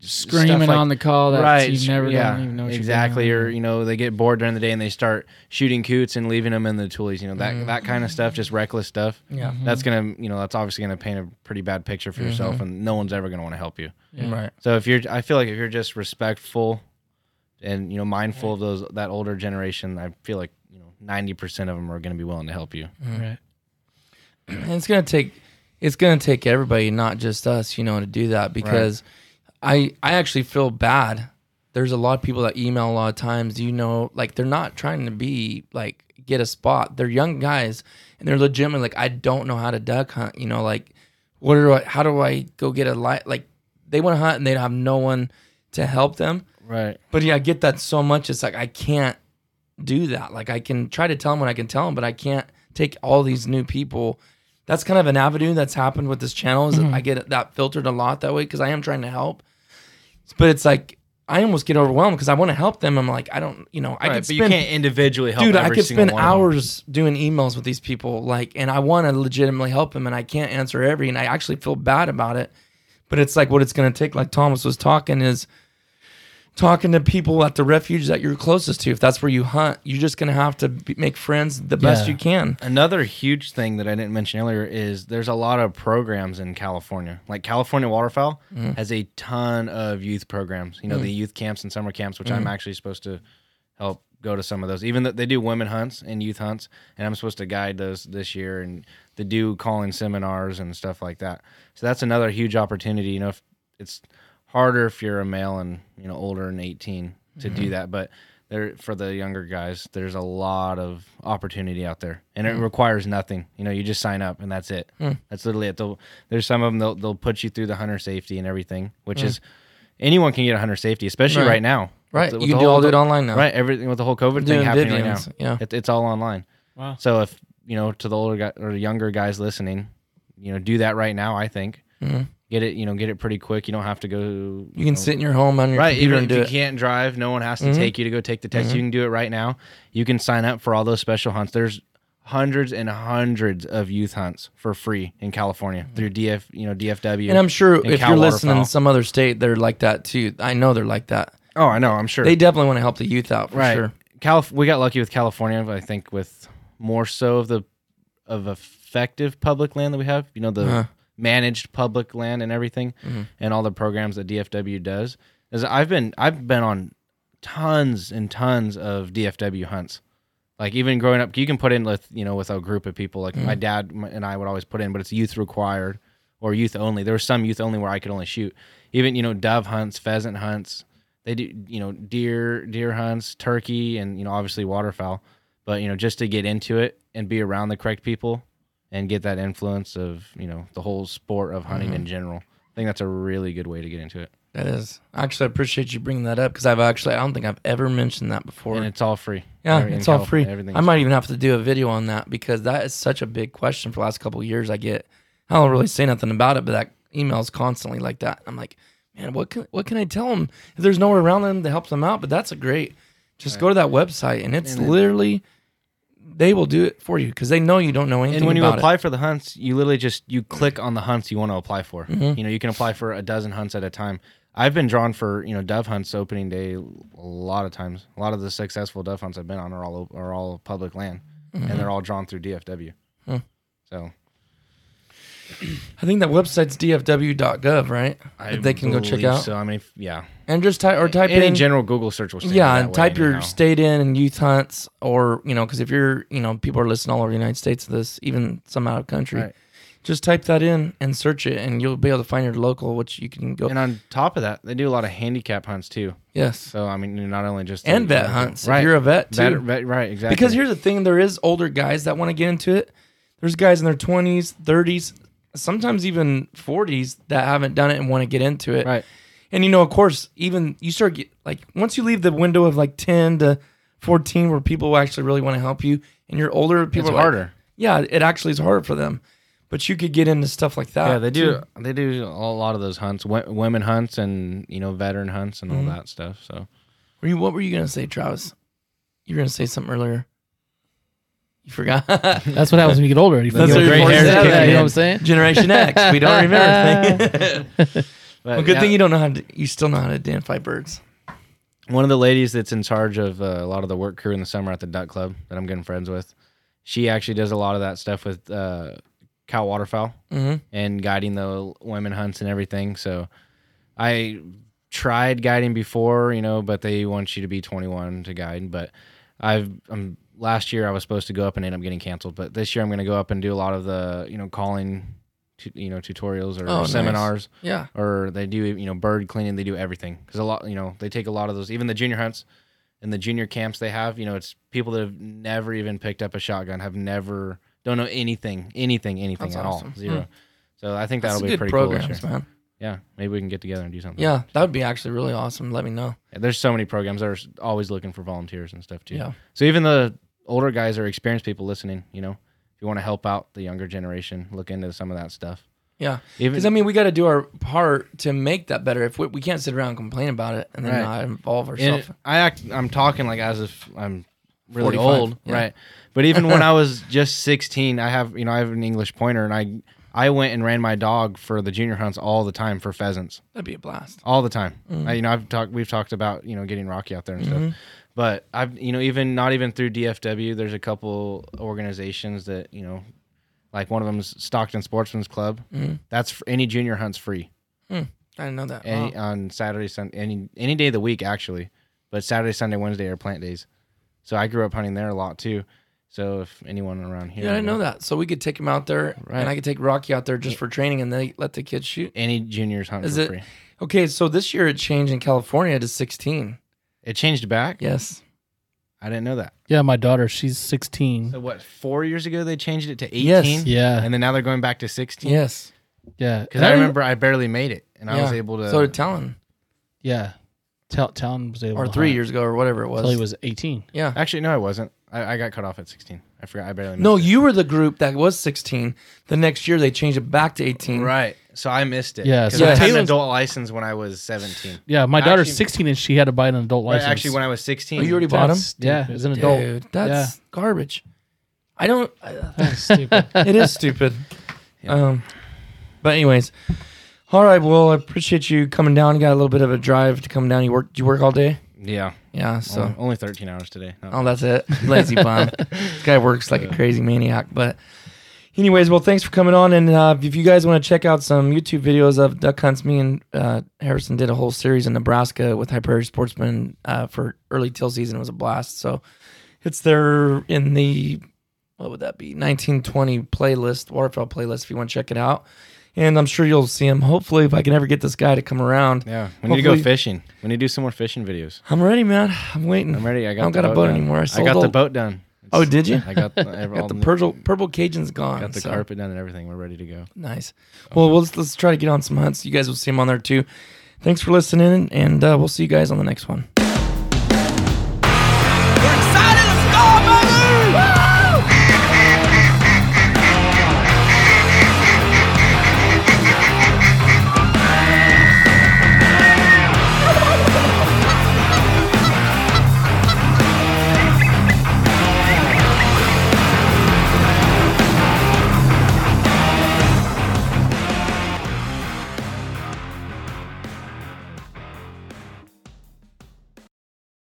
just Screaming like- on the call that right, you've never yeah, done, even know what you're exactly. doing. Or you know, they get bored during the day and they start shooting coots and leaving them in the tules. You know that that kind of mm. stuff, just reckless stuff. Yeah. Mm-hmm. That's gonna, you know, that's obviously gonna paint a pretty bad picture for yourself, mm-hmm. and no one's ever gonna want to help you. Yeah. Right. So if you're, I feel like if you're just respectful and you know mindful of those that older generation, I feel like you know ninety percent of them are going to be willing to help you. Right. And it's gonna take it's gonna take everybody, not just us, you know, to do that because I I actually feel bad. There's a lot of people that email a lot of times, you know, like they're not trying to be like get a spot. They're young guys and they're legitimately like, I don't know how to duck hunt, you know, like what do I how do I go get a light like they want to hunt and they have no one to help them. Right. But yeah, I get that so much. It's like I can't do that. Like I can try to tell them what I can tell them, but I can't take all these new people. That's kind of an avenue that's happened with this channel. Is that mm-hmm. I get that filtered a lot that way because I am trying to help, but it's like I almost get overwhelmed because I want to help them. I'm like I don't, you know, I right, could but spend, you can't individually help. dude, I could spend one of them. hours doing emails with these people, like, and I want to legitimately help them, and I can't answer every, and I actually feel bad about it. But it's like what it's going to take. Like Thomas was talking is talking to people at the refuge that you're closest to. If that's where you hunt, you're just going to have to be, make friends the best Yeah. you can. Another huge thing that I didn't mention earlier is there's a lot of programs in California. Like California Waterfowl Mm-hmm. has a ton of youth programs. You know, Mm. the youth camps and summer camps, which I'm actually supposed to help go to some of those. Even though they do women hunts and youth hunts, and I'm supposed to guide those this year, and they do calling seminars and stuff like that. So that's another huge opportunity. You know, if it's harder if you're a male and you know older than 18 to Mm-hmm. do that, but there for the younger guys, there's a lot of opportunity out there, and Mm-hmm. it requires nothing. You know, you just sign up and that's it. Hmm. That's literally it. They'll, there's some of them they'll they'll put you through the hunter safety and everything, which Hmm. is anyone can get a hunter safety, especially Right. right, now. Right. With You can do whole- all do it online now. Right, everything with the whole COVID thing happening right now. Yeah. It, it's all online. Wow. So if you know to the older guy or younger guys listening, you know, do that right now. I think get it. You know, get it pretty quick. You don't have to go. Mm-hmm. You can know, sit in your home on your right. Even if you it. Mm-hmm. can't drive, no one has to take you to go take the test. You can do it right now. You can sign up for all those special hunts. There's hundreds and hundreds of youth hunts for free in California through DF. You know, DFW. And I'm sure and if Cal you're listening in some other state, they're like that too. I know they're like that. Oh, I know. I'm sure. They definitely want to help the youth out for right. sure. Calif- we got lucky with California. but I think with more so of the of effective public land that we have. You know, the Uh-huh. Managed public land and everything, Mm-hmm. and all the programs that DFW does. Is I've been I've been on tons and tons of DFW hunts. Like even growing up, you can put in with you know with a group of people. Like Mm-hmm. my dad and I would always put in, but it's youth required or youth only. There was some youth only where I could only shoot. Even you know dove hunts, pheasant hunts. They do you know deer deer hunts, turkey, and you know obviously waterfowl. But you know just to get into it and be around the correct people and get that influence of you know the whole sport of hunting Mm-hmm. in general. I think that's a really good way to get into it, That is. Actually, I appreciate you bringing that up because I've actually, I don't think I've ever mentioned that before. and it's all free. yeah, Every- in it's all free. Everything. I might even have to do a video on that because that is such a big question for the last couple of years. I get, I don't really say nothing about it, but that emails constantly like that. I'm like, man, what can what can I tell them if there's nowhere around them to help them out? But that's a great. Just go to that website and it's And literally, they will do it for you because they know you don't know anything and when you apply it. for the hunts, you literally just you click on the hunts you want to apply for. Mm-hmm. You know, you can apply for a dozen hunts at a time. I've been drawn for you know dove hunts opening day a lot of times. A lot of the successful dove hunts I've been on are all are all public land, Mm-hmm. and they're all drawn through DFW. Hmm. So I think that website's dfw.gov, right? I That they can go check believe out So I mean, if- yeah, and just type or type any in general Google search will. yeah and type your state in and youth hunts or you know because if you're you know people are listening all over the united states to this even some out of country Right. Just type that in and search it, and you'll be able to find your local, which you can go. And on top of that, they do a lot of handicap hunts too. yes, So I mean, not only just and vet hunts. right? If you're a vet too, Vet- vet- right, exactly. Because here's the thing: there is older guys that want to get into it. There's guys in their 20s, 30s, sometimes even 40s that haven't done it and want to get into it. right, And you know, of course, even you start get, like once you leave the window of like 10 to 14, where people actually really want to help you, and you're older, people it's are like- harder. yeah, it actually is harder for them. But you could get into stuff like that. yeah, they do. too. They do a lot of those hunts, women hunts, and you know, veteran hunts, and all Mm-hmm. that stuff. So Were you, what were you gonna say, Travis? You were gonna say something earlier. You forgot. That's what happens when you get older. You That's feel what gray your hairs voice in, You know what I'm saying? Generation X. We don't remember things. but well, good yeah, thing you don't know how to. You still know how to identify birds. one of the ladies that's in charge of uh, a lot of the work crew in the summer at the duck club that I'm getting friends with, she actually does a lot of that stuff with uh, Cal Waterfowl Mm-hmm. and guiding the women hunts and everything. So I tried guiding before, you know, but they want you to be 21 to guide. But I've um, last year I was supposed to go up and end up getting canceled, but this year I'm going to go up and do a lot of the you know calling, tu- you know, tutorials or Oh, nice. seminars Yeah. or they do you know bird cleaning they do everything because a lot you know they take a lot of those even the junior hunts and the junior camps they have you know it's people that have never even picked up a shotgun have never don't know anything anything anything That's at awesome. all zero Hmm. so i think That's that'll be good pretty cool this year. man. yeah maybe we can get together and do something Yeah, that would be actually really awesome. Let me know. Yeah, there's so many programs that are always looking for volunteers and stuff too Yeah. so even the older guys or experienced people listening you know if you want to help out the younger generation look into some of that stuff Yeah. Because I mean, we got to do our part to make that better. If we, we can't sit around and complain about it and then Right. not involve ourselves. I act, I'm talking like as if I'm really 45, old, yeah. right? But even when I was just 16, I have you know I have an English pointer, and I I went and ran my dog for the junior hunts all the time for pheasants, That'd be a blast. all the time. Mm-hmm. I, you know I've talked we've talked about you know getting Rocky out there and stuff, but I've you know even not even through DFW, there's a couple organizations that you know. Like one of them's Stockton Sportsman's Club. Mm-hmm. That's any junior hunts free I didn't know that. any Wow. on Saturday, Sunday, any any day of the week actually, but Saturday, Sunday, Wednesday are plant days. So I grew up hunting there a lot too. So if anyone around here, Yeah, I didn't know that. So we could take him out there, Right. and I could take Rocky out there just for training, and they let the kids shoot. Any juniors hunt Is for it- free. Okay, so this year it changed in California to 16. It changed back. Yes. I didn't know that. Yeah, my daughter, she's 16. So what? Four years ago they changed it to eighteen. Yes. Yeah, and then now they're going back to sixteen. Yes. yeah. because I remember I barely made it, and I was able to. So did Talon, Yeah, Tell Talon was able or to three hunt years ago, or whatever it was. until he was 18. yeah. actually, no, I wasn't. I, I got cut off at sixteen. I forgot. I barely. Missed No, it. you were the group that was 16. The next year they changed it back to 18. right. So I missed it. Yeah, because so I had an Taylor's- adult license when I was seventeen. Yeah, my daughter's Actually- 16 and she had to buy an adult Right, license. actually, when I was sixteen, Oh, you already bought them? That's- Yeah, as an adult. Dude, that's garbage. I don't. I, That's stupid. it is stupid. Yeah. Um, but anyways, all right. Well, I appreciate you coming down. You got a little bit of a drive to come down. You work? Did you work all day? Yeah. Yeah. So. only, only 13 hours today. Not Oh, that's it. Lazy bum. this guy works like a crazy maniac. But, anyways, well, thanks for coming on. And uh, if you guys want to check out some YouTube videos of duck hunts, me and uh, Harrison did a whole series in Nebraska with High Prairie Sportsman uh, for early teal season. It was a blast. So, it's there in the what would that be? 1920 playlist, waterfowl playlist. If you want to check it out. And I'm sure you'll see him. Hopefully, if I can ever get this guy to come around, Yeah, we need to go Hopefully- fishing. We need to do some more fishing videos. I'm ready, man. I'm waiting. I'm ready. I got I don't the got a boat done. anymore. I I, sold got the boat done. Oh, did you? I got the, all got the purple purple Cajun's gone. got the so- carpet done and everything. We're ready to go. Nice. Well, let's let's try to get on some hunts. You guys will see them on there too. Thanks for listening, and uh, we'll see you guys on the next one.